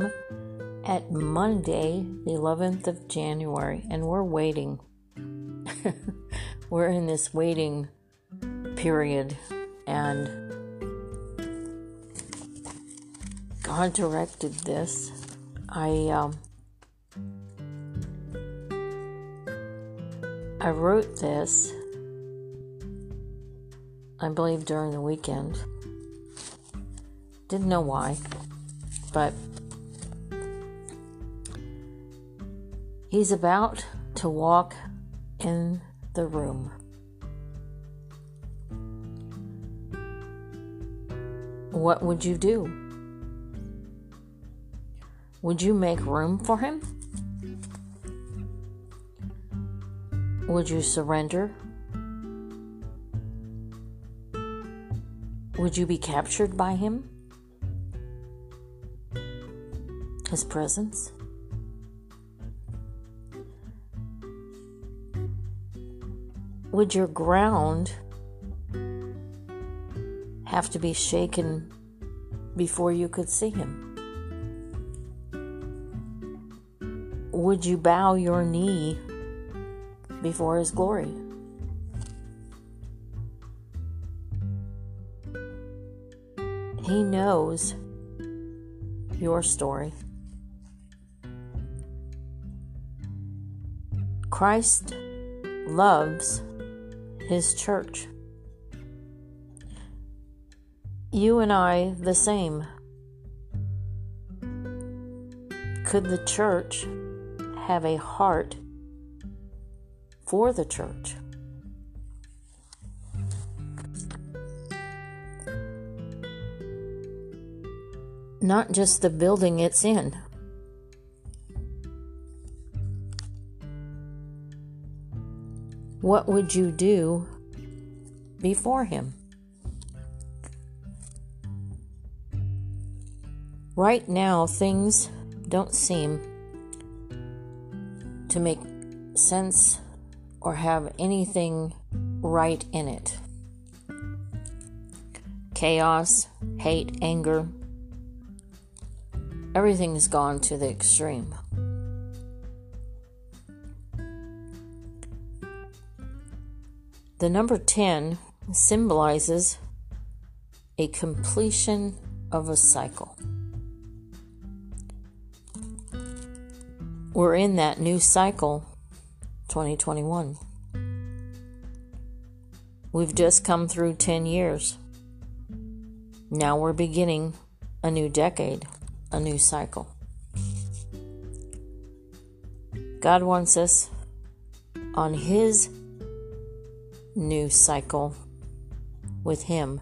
p.m. at Monday, the 11th of January, and we're waiting. we're in this waiting period, and God directed this. I um, I wrote this, I believe, during the weekend. Didn't know why, but he's about to walk in the room. What would you do? Would you make room for him? Would you surrender? Would you be captured by him? His presence? Would your ground have to be shaken before you could see him? Would you bow your knee before His glory. He knows your story. Christ loves His church. You and I, the same. Could the church have a heart for the church. Not just the building it's in. What would you do before him? Right now, things don't seem to make sense or have anything right in it. Chaos, hate, anger, everything's gone to the extreme. The number 10 symbolizes a completion of a cycle. We're in that new cycle 2021. We've just come through 10 years. Now we're beginning a new decade, a new cycle. God wants us on His new cycle with Him,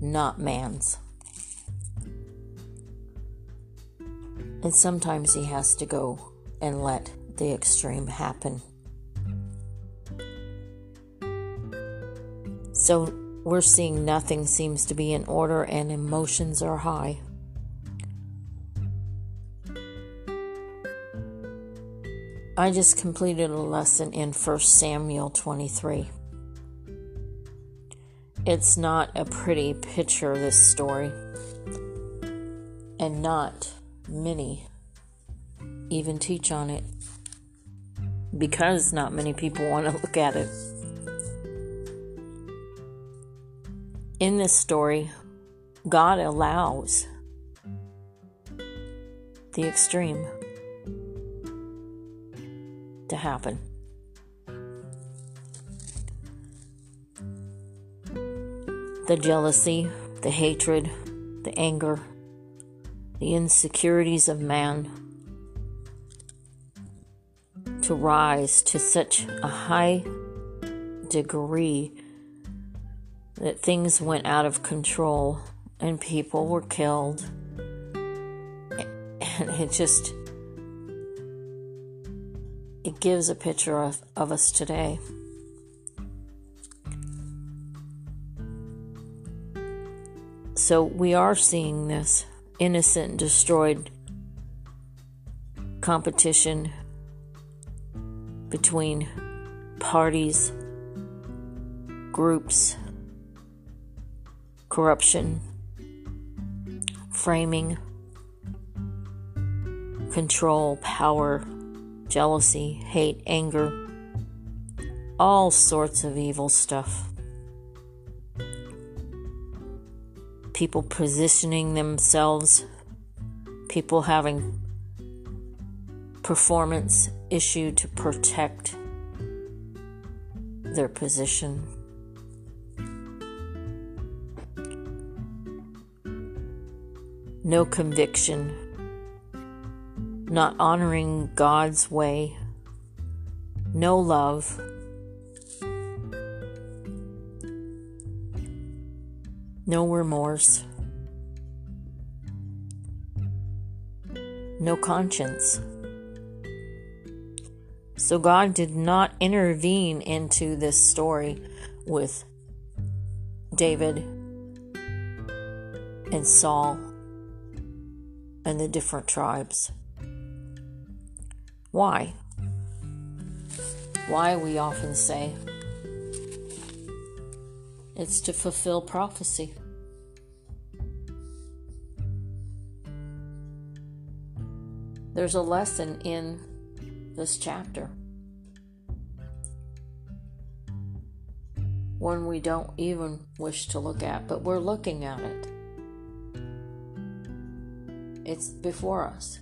not man's. And sometimes He has to go and let the extreme happen. So we're seeing nothing seems to be in order and emotions are high. I just completed a lesson in 1 Samuel 23. It's not a pretty picture, this story, and not many even teach on it because not many people want to look at it. in this story, God allows the extreme to happen. The jealousy, the hatred, the anger, the insecurities of man to rise to such a high degree that things went out of control and people were killed. And it just it gives a picture of, of us today. So we are seeing this innocent, destroyed competition between parties, groups, corruption, framing, control, power, jealousy, hate, anger, all sorts of evil stuff. People positioning themselves, people having performance issue to protect their position. No conviction, not honoring God's way, no love. No remorse. No conscience. So God did not intervene into this story with David and Saul and the different tribes. Why? Why, we often say, it's to fulfill prophecy. There's a lesson in this chapter. One we don't even wish to look at, but we're looking at it. It's before us.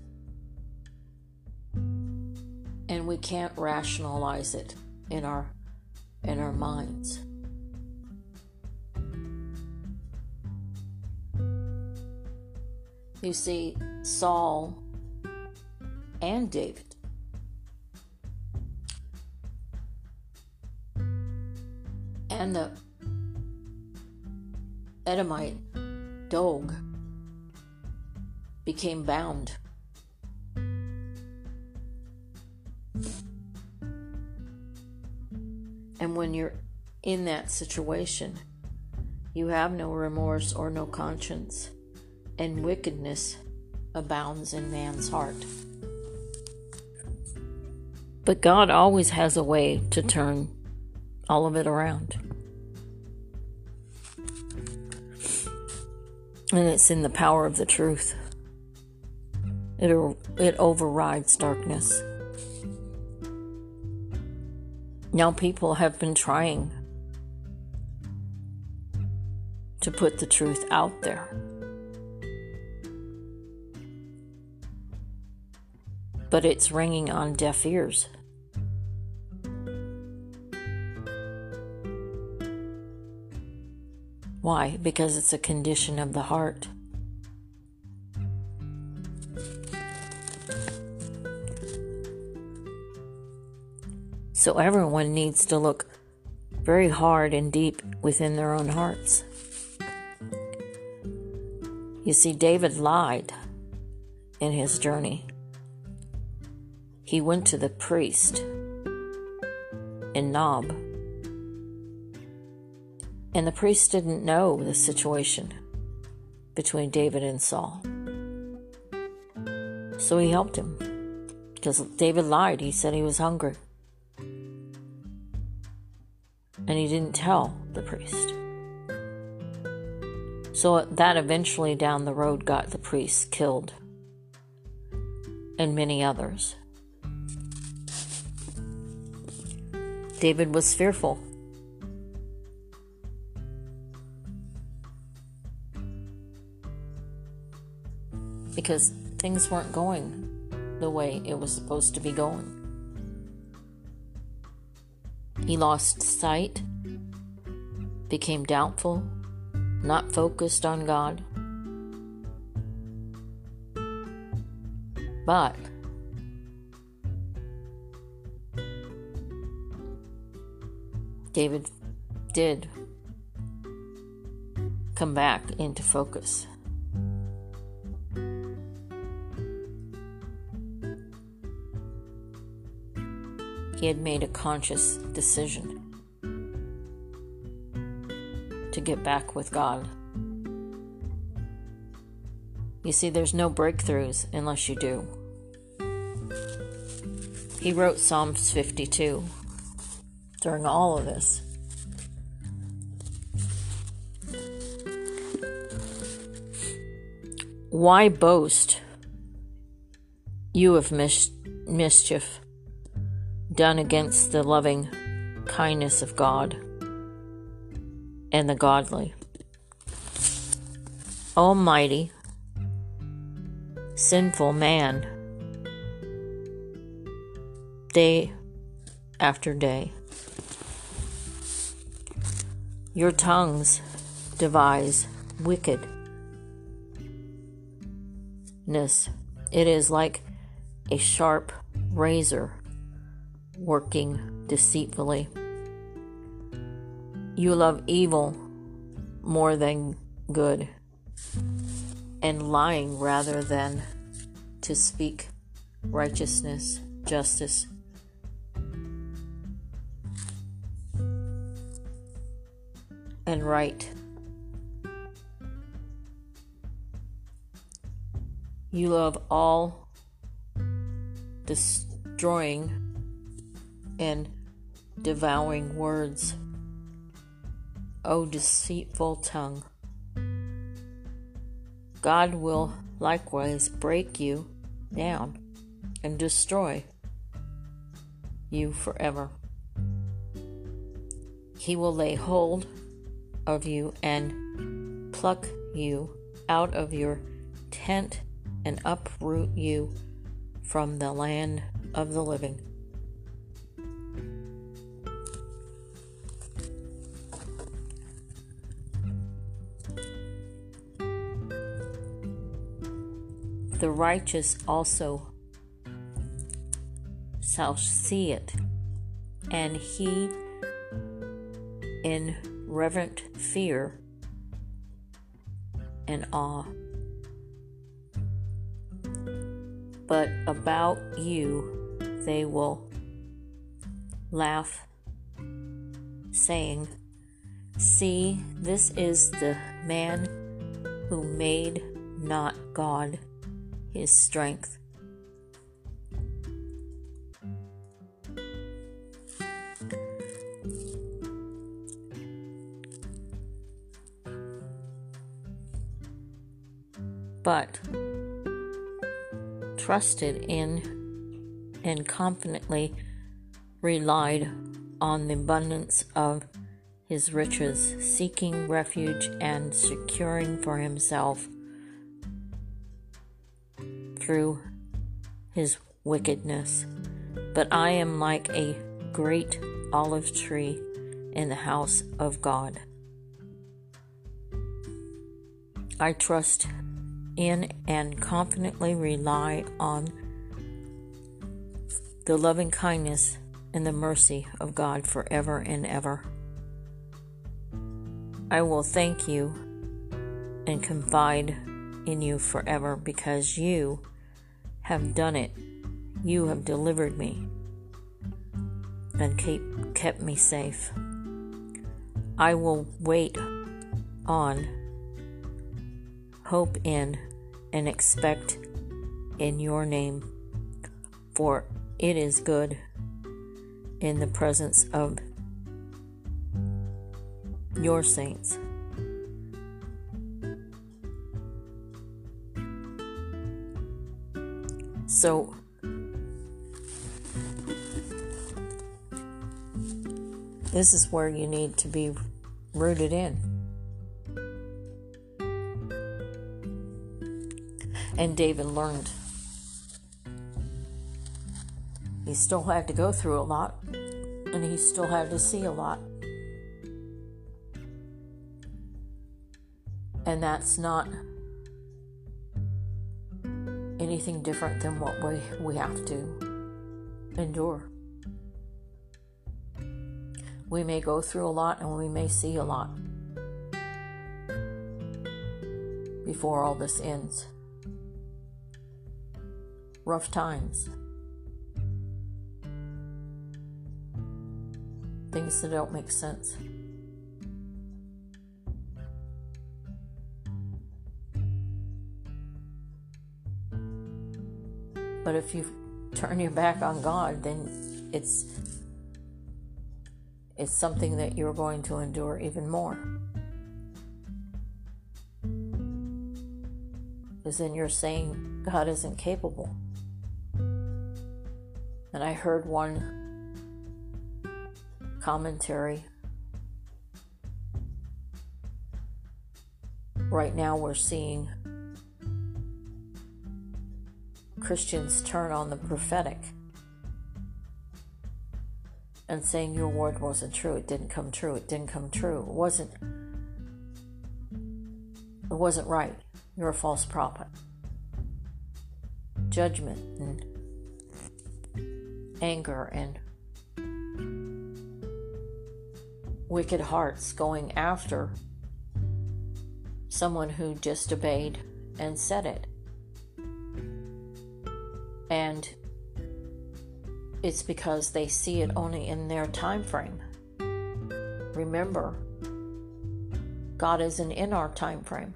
And we can't rationalize it in our in our minds. You see, Saul and David and the Edomite Doeg became bound. And when you're in that situation, you have no remorse or no conscience, and wickedness abounds in man's heart. But God always has a way to turn all of it around. And it's in the power of the truth. It, it overrides darkness. Now, people have been trying to put the truth out there. But it's ringing on deaf ears. Why? Because it's a condition of the heart. So everyone needs to look very hard and deep within their own hearts. You see, David lied in his journey. He went to the priest in Nob and the priest didn't know the situation between David and Saul. So he helped him. Because David lied. He said he was hungry. And he didn't tell the priest. So that eventually down the road got the priest killed. And many others. David was fearful because things weren't going the way it was supposed to be going. He lost sight, became doubtful, not focused on God. But David did come back into focus. he had made a conscious decision to get back with God. You see, there's no breakthroughs unless you do. He wrote Psalms 52 during all of this. Why boast you have mis- mischief done against the loving kindness of God and the godly. Almighty, sinful man, day after day. Your tongues devise wickedness. It is like a sharp razor working deceitfully. You love evil more than good, and lying rather than to speak righteousness, justice, and right. You love all destroying and devouring words. O deceitful tongue. God will likewise break you down and destroy you forever. He will lay hold of you and pluck you out of your tent and uproot you from the land of the living. The righteous also shall see it, and he in reverent fear and awe. But about you they will laugh, saying, See, this is the man who made not God his strength. But trusted in and confidently relied on the abundance of his riches, seeking refuge and securing for himself through his wickedness. But I am like a great olive tree in the house of God. I trust in and confidently rely on the loving kindness and the mercy of God forever and ever. I will thank you and confide in you forever because you have done it. You have delivered me and keep, kept me safe. I will wait on hope in, and expect in your name, for it is good in the presence of your saints. So, this is where you need to be rooted in. And David learned. He still had to go through a lot, and he still had to see a lot. And that's not anything different than what we, we have to endure. We may go through a lot and we may see a lot before all this ends rough times. Things that don't make sense. But if you turn your back on God, then it's it's something that you're going to endure even more. Because then you're saying God isn't capable. And I heard one commentary. Right now, we're seeing Christians turn on the prophetic and saying your word wasn't true. It didn't come true. It didn't come true. It wasn't. It wasn't right. You're a false prophet. Judgment and anger and wicked hearts going after someone who just obeyed and said it. And it's because they see it only in their time frame. Remember, God isn't in our time frame.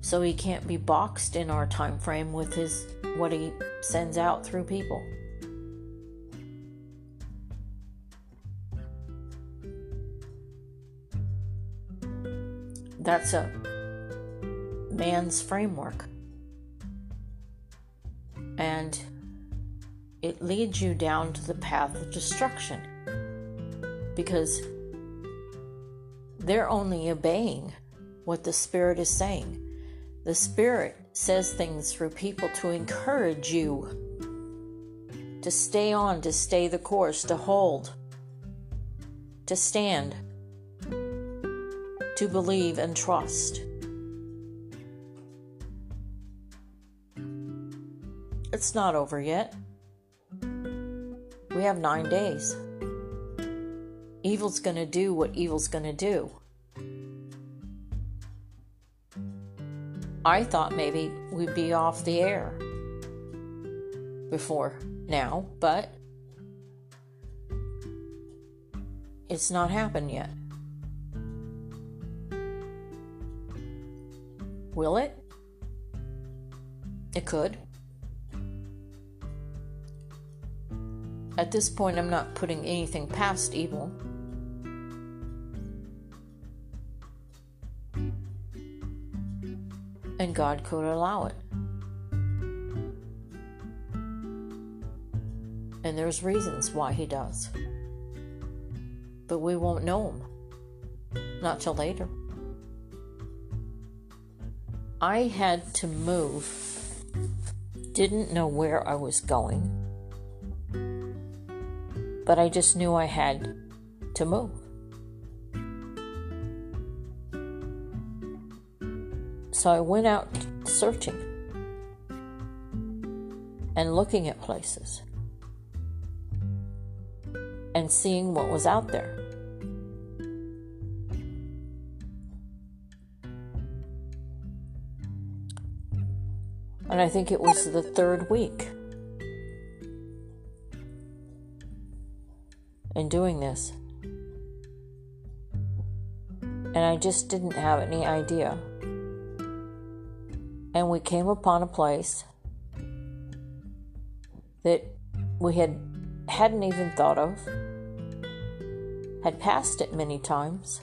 So he can't be boxed in our time frame with his what he sends out through people. That's a man's framework. And it leads you down to the path of destruction because they're only obeying what the Spirit is saying. The Spirit says things through people to encourage you to stay on, to stay the course, to hold, to stand, to believe and trust. It's not over yet. We have nine days. Evil's going to do what evil's going to do. I thought maybe we'd be off the air before now, but it's not happened yet. Will it? It could. At this point, I'm not putting anything past evil. And God could allow it. And there's reasons why He does. But we won't know them. Not till later. I had to move. Didn't know where I was going but I just knew I had to move. So I went out searching and looking at places and seeing what was out there. And I think it was the third week in doing this. And I just didn't have any idea. And we came upon a place that we had hadn't even thought of. Had passed it many times.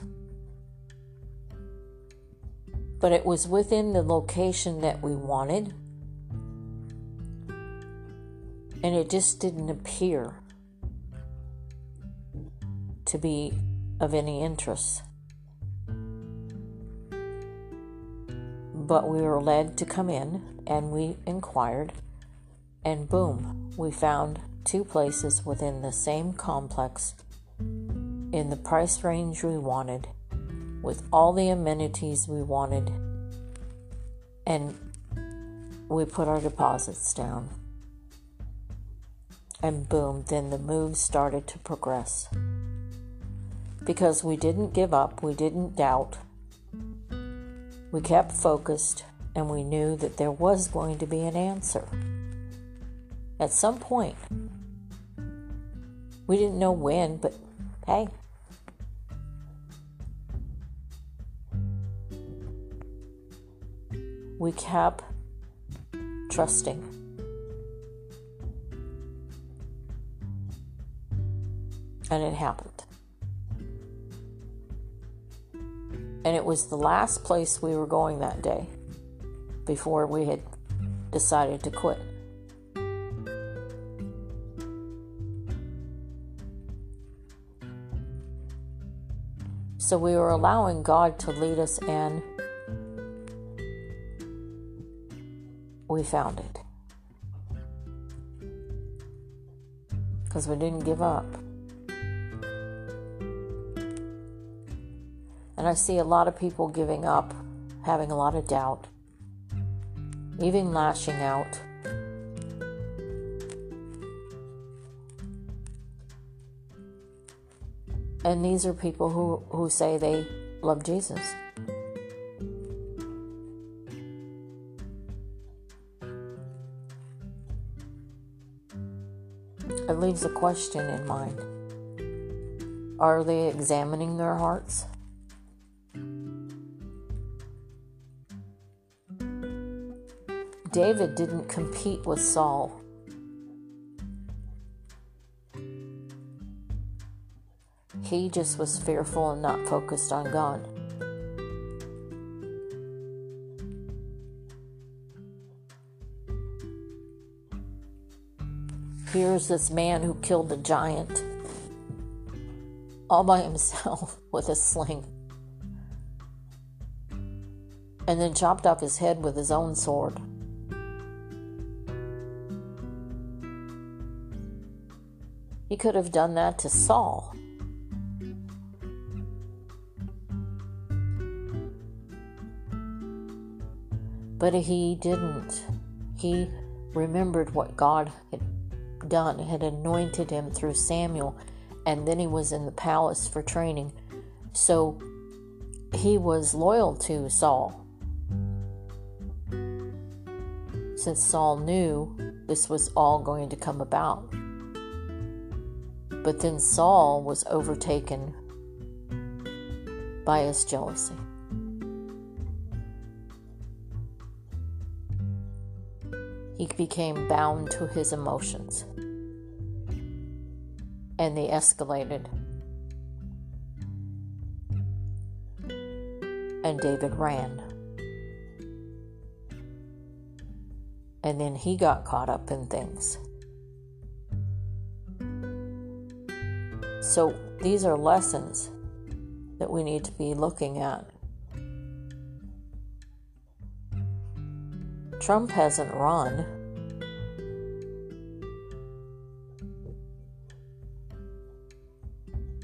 But it was within the location that we wanted. And it just didn't appear to be of any interest. But we were led to come in and we inquired, and boom, we found two places within the same complex in the price range we wanted, with all the amenities we wanted, and we put our deposits down. And boom, then the move started to progress because we didn't give up, we didn't doubt. We kept focused and we knew that there was going to be an answer. At some point, we didn't know when, but hey. We kept trusting. and it happened. And it was the last place we were going that day before we had decided to quit. So we were allowing God to lead us, and we found it. Because we didn't give up. And I see a lot of people giving up, having a lot of doubt, even lashing out. And these are people who, who say they love Jesus. It leaves a question in mind. Are they examining their hearts? David didn't compete with Saul. He just was fearful and not focused on God. Here's this man who killed a giant all by himself with a sling and then chopped off his head with his own sword. He could have done that to Saul. But he didn't. He remembered what God had done, had anointed him through Samuel, and then he was in the palace for training. So he was loyal to Saul. Since Saul knew this was all going to come about. But then Saul was overtaken by his jealousy. he became bound to his emotions. And they escalated. And David ran. And then he got caught up in things. So these are lessons that we need to be looking at. Trump hasn't run.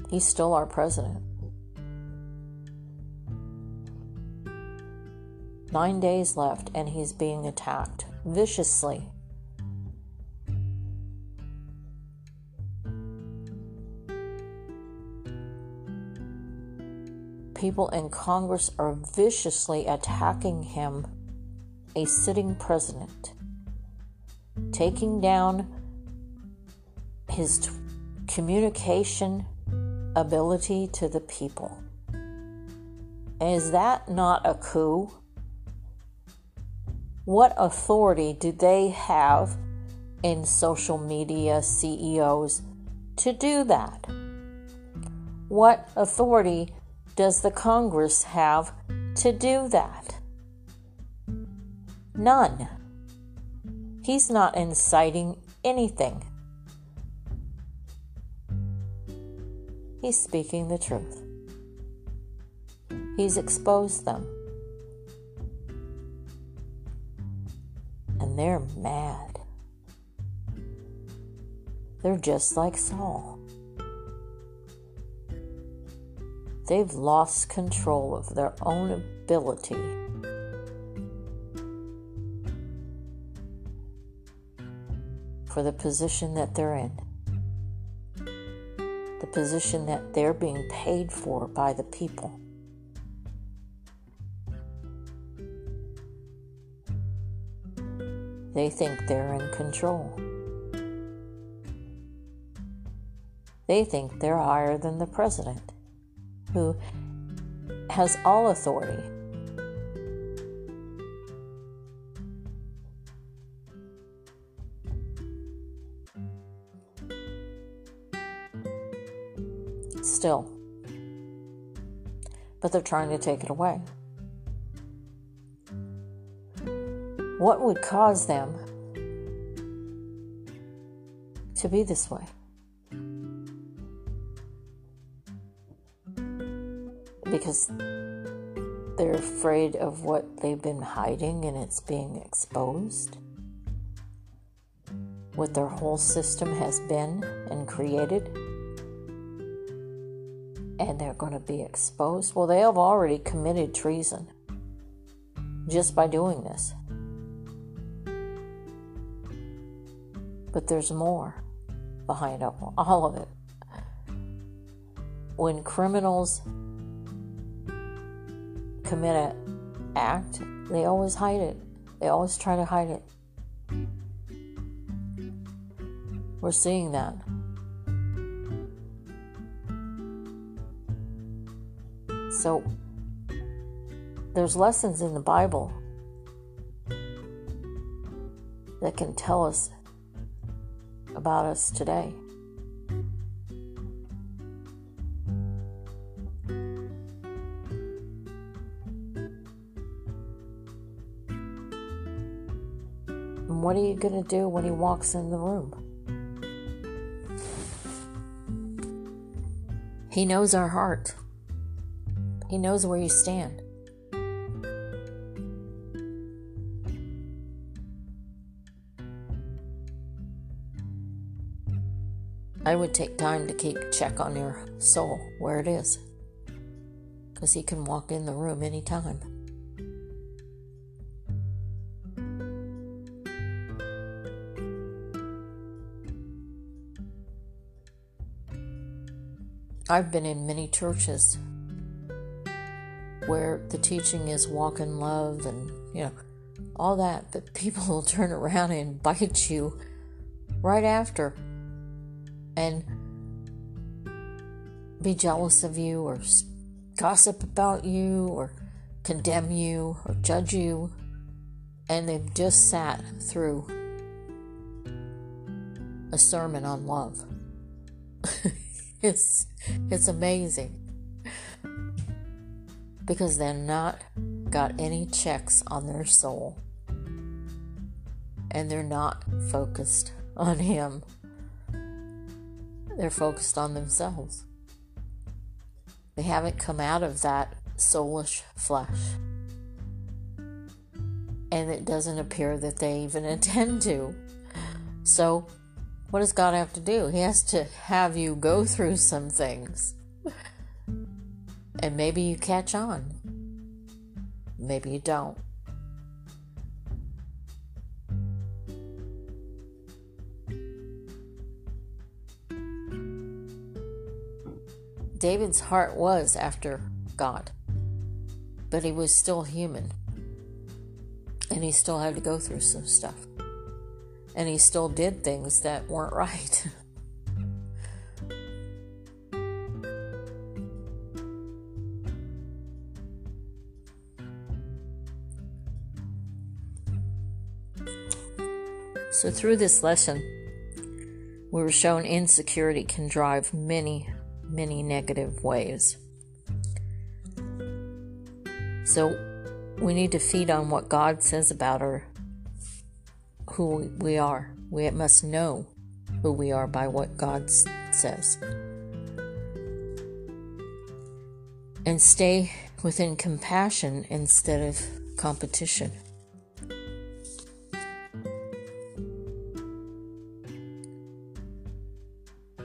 He's still our president. Nine days left, and he's being attacked viciously. People in Congress are viciously attacking him a sitting president, taking down his t- communication ability to the people. Is that not a coup? What authority do they have in social media CEOs to do that? What authority does the Congress have to do that? None. He's not inciting anything. He's speaking the truth. He's exposed them. And they're mad. They're just like Saul. They've lost control of their own ability for the position that they're in, the position that they're being paid for by the people. They think they're in control. They think they're higher than the president, who has all authority still. But they're trying to take it away. What would cause them to be this way? Because they're afraid of what they've been hiding and it's being exposed. What their whole system has been and created. And they're going to be exposed. Well, they have already committed treason just by doing this. But there's more behind all of it. When criminals commit an act, they always hide it. They always try to hide it. We're seeing that. So, there's lessons in the Bible that can tell us about us today. What are you going to do when he walks in the room? He knows our heart. He knows where you stand. I would take time to keep check on your soul where it is. Because he can walk in the room anytime. I've been in many churches where the teaching is walk in love and, you know, all that, but people will turn around and bite you right after and be jealous of you or gossip about you or condemn you or judge you. And they've just sat through a sermon on love. it's it's amazing because they're not got any checks on their soul and they're not focused on him they're focused on themselves. They haven't come out of that soulish flesh. And it doesn't appear that they even intend to. So, what does God have to do? He has to have you go through some things. And maybe you catch on. Maybe you don't. David's heart was after God, but he was still human. And he still had to go through some stuff. And he still did things that weren't right. so, through this lesson, we were shown insecurity can drive many many negative ways. So we need to feed on what God says about our who we are. We must know who we are by what God says. And stay within compassion instead of competition.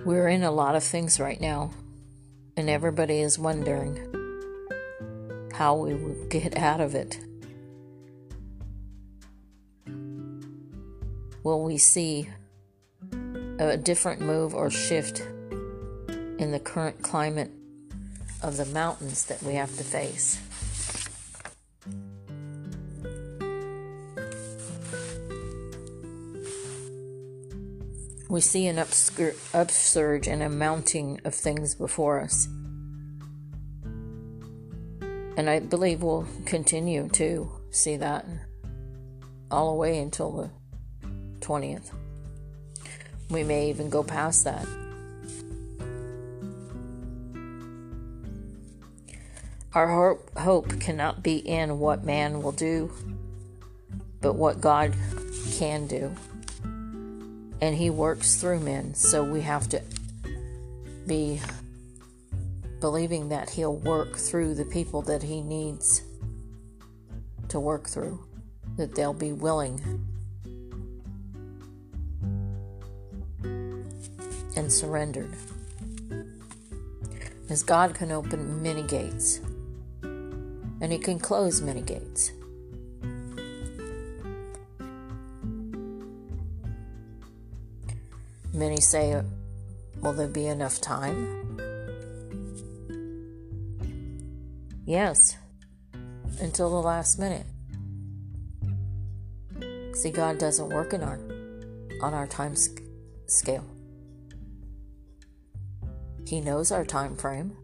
We're in a lot of things right now, and everybody is wondering how we will get out of it. Will we see a different move or shift in the current climate of the mountains that we have to face? we see an upsurge and a mounting of things before us. And I believe we'll continue to see that all the way until the 20th. We may even go past that. Our hope cannot be in what man will do, but what God can do and he works through men. So we have to be believing that He'll work through the people that He needs to work through, that they'll be willing and surrendered. As God can open many gates, and He can close many gates. Many say, Will there be enough time? Yes, until the last minute. See, God doesn't work in our on our time scale. He knows our time frame,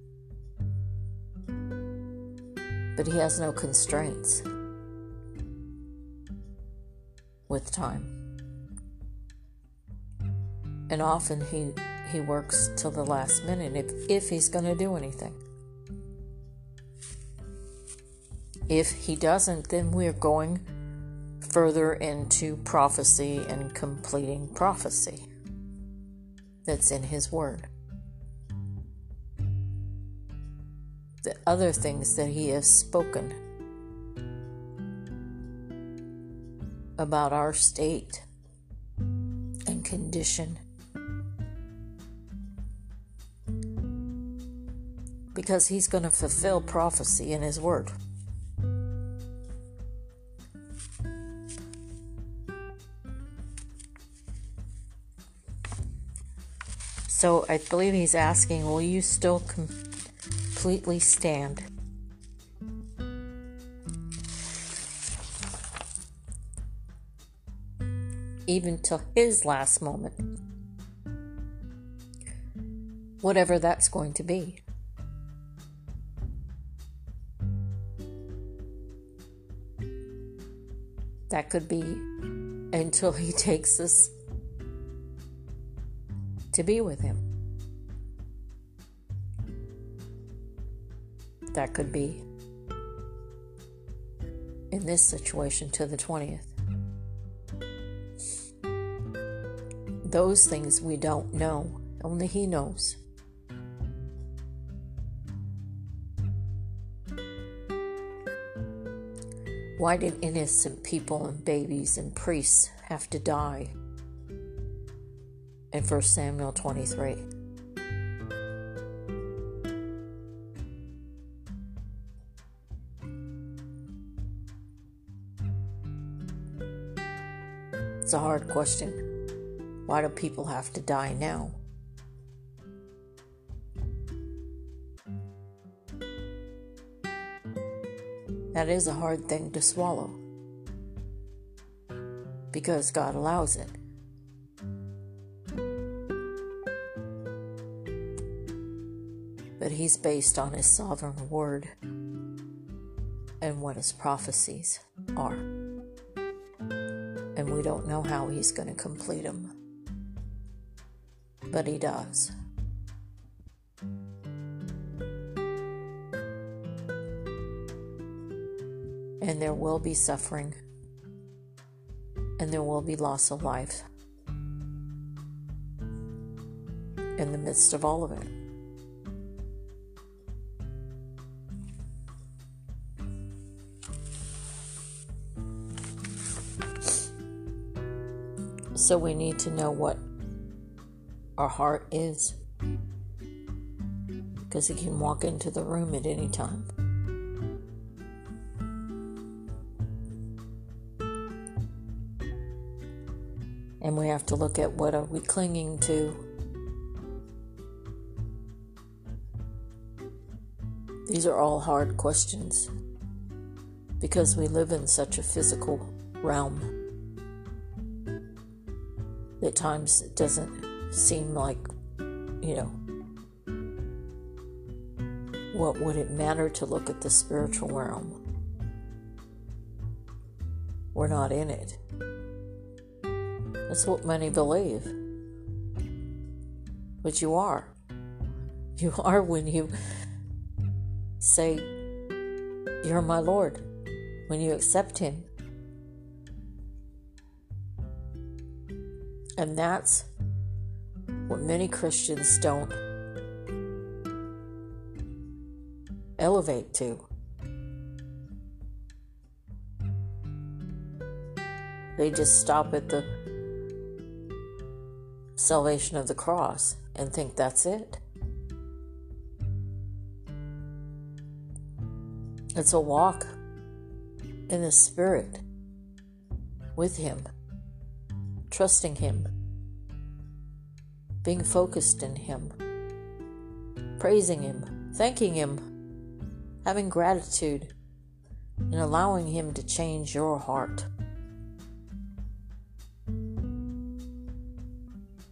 but he has no constraints with time. And often he he works till the last minute if, if he's going to do anything. If he doesn't, then we're going further into prophecy and completing prophecy that's in his word. The other things that he has spoken about our state and condition because he's going to fulfill prophecy in his word. So I believe he's asking, Will you still completely stand? Even till his last moment. Whatever that's going to be. That could be until he takes us to be with him. That could be in this situation to the 20th. Those things we don't know, only He knows. Why did innocent people and babies and priests have to die? In 1 Samuel 23. It's a hard question. Why do people have to die now? That is a hard thing to swallow because God allows it. But He's based on His sovereign word and what His prophecies are. And we don't know how He's going to complete them, but He does. and there will be suffering, and there will be loss of life in the midst of all of it. So we need to know what our heart is. Because it can walk into the room at any time. and we have to look at what are we clinging to. These are all hard questions. Because we live in such a physical realm at times it doesn't seem like you know what would it matter to look at the spiritual realm we're not in it that's what many believe. But you are. You are when you say, You're my Lord, when you accept Him. And that's what many Christians don't elevate to. They just stop at the salvation of the cross and think that's it. It's a walk in the Spirit with Him, trusting Him, being focused in Him, praising Him, thanking Him, having gratitude, and allowing Him to change your heart.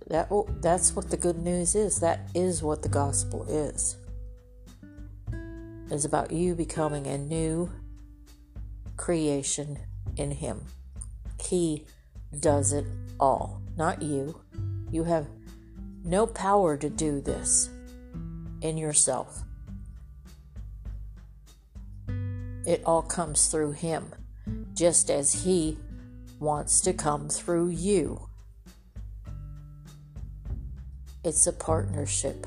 That that's what the good news is. That is what the gospel is. It's about you becoming a new creation in him. He does it all, not you. You have no power to do this in yourself. It all comes through him, just as he wants to come through you. It's a partnership.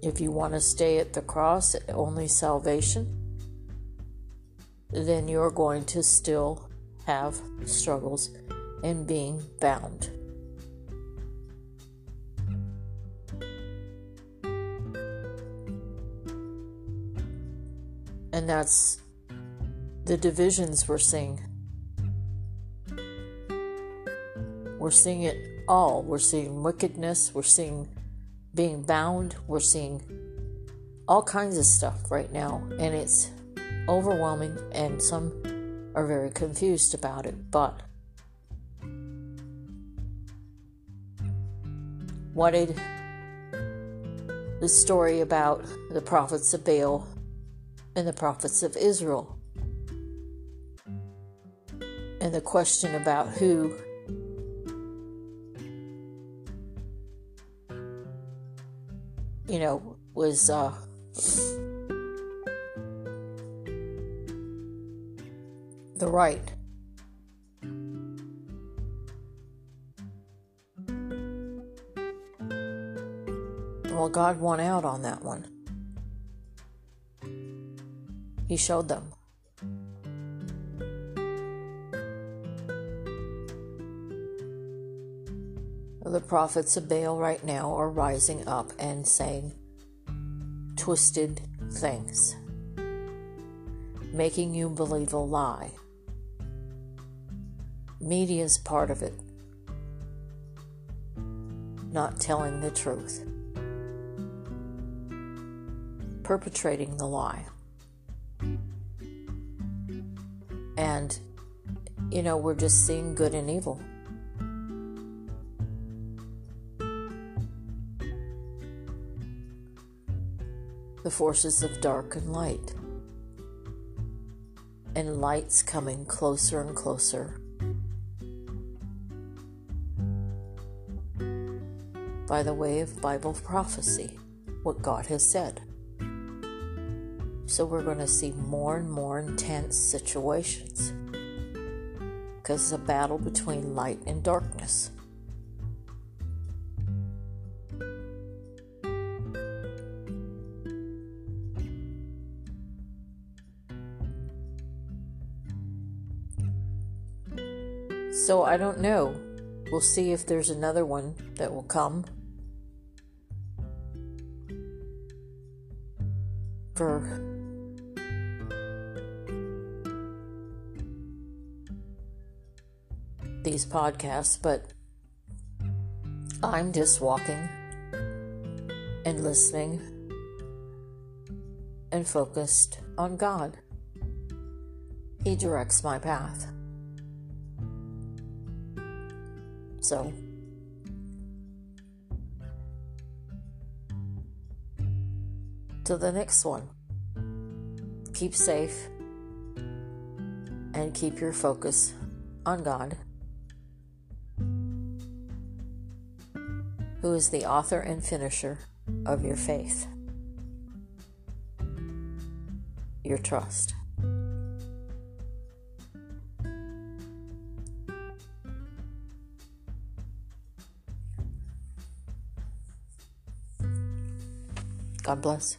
If you want to stay at the cross, only salvation, then you're going to still have struggles in being bound. And that's the divisions we're seeing. We're seeing it all. We're seeing wickedness. We're seeing being bound. We're seeing all kinds of stuff right now. And it's overwhelming. And some are very confused about it. But what did the story about the prophets of Baal and the prophets of Israel? And the question about who you know, was uh, the right. Well, God won out on that one. He showed them. The prophets of Baal right now are rising up and saying twisted things, making you believe a lie. Media's part of it, not telling the truth, perpetrating the lie. And, you know, we're just seeing good and evil. the forces of dark and light. And light's coming closer and closer. By the way of Bible prophecy, what God has said. So we're going to see more and more intense situations because it's a battle between light and darkness. So I don't know. We'll see if there's another one that will come. For these podcasts, but I'm just walking and listening and focused on God. He directs my path. So, to the next one. Keep safe and keep your focus on God, who is the author and finisher of your faith, your trust. God bless.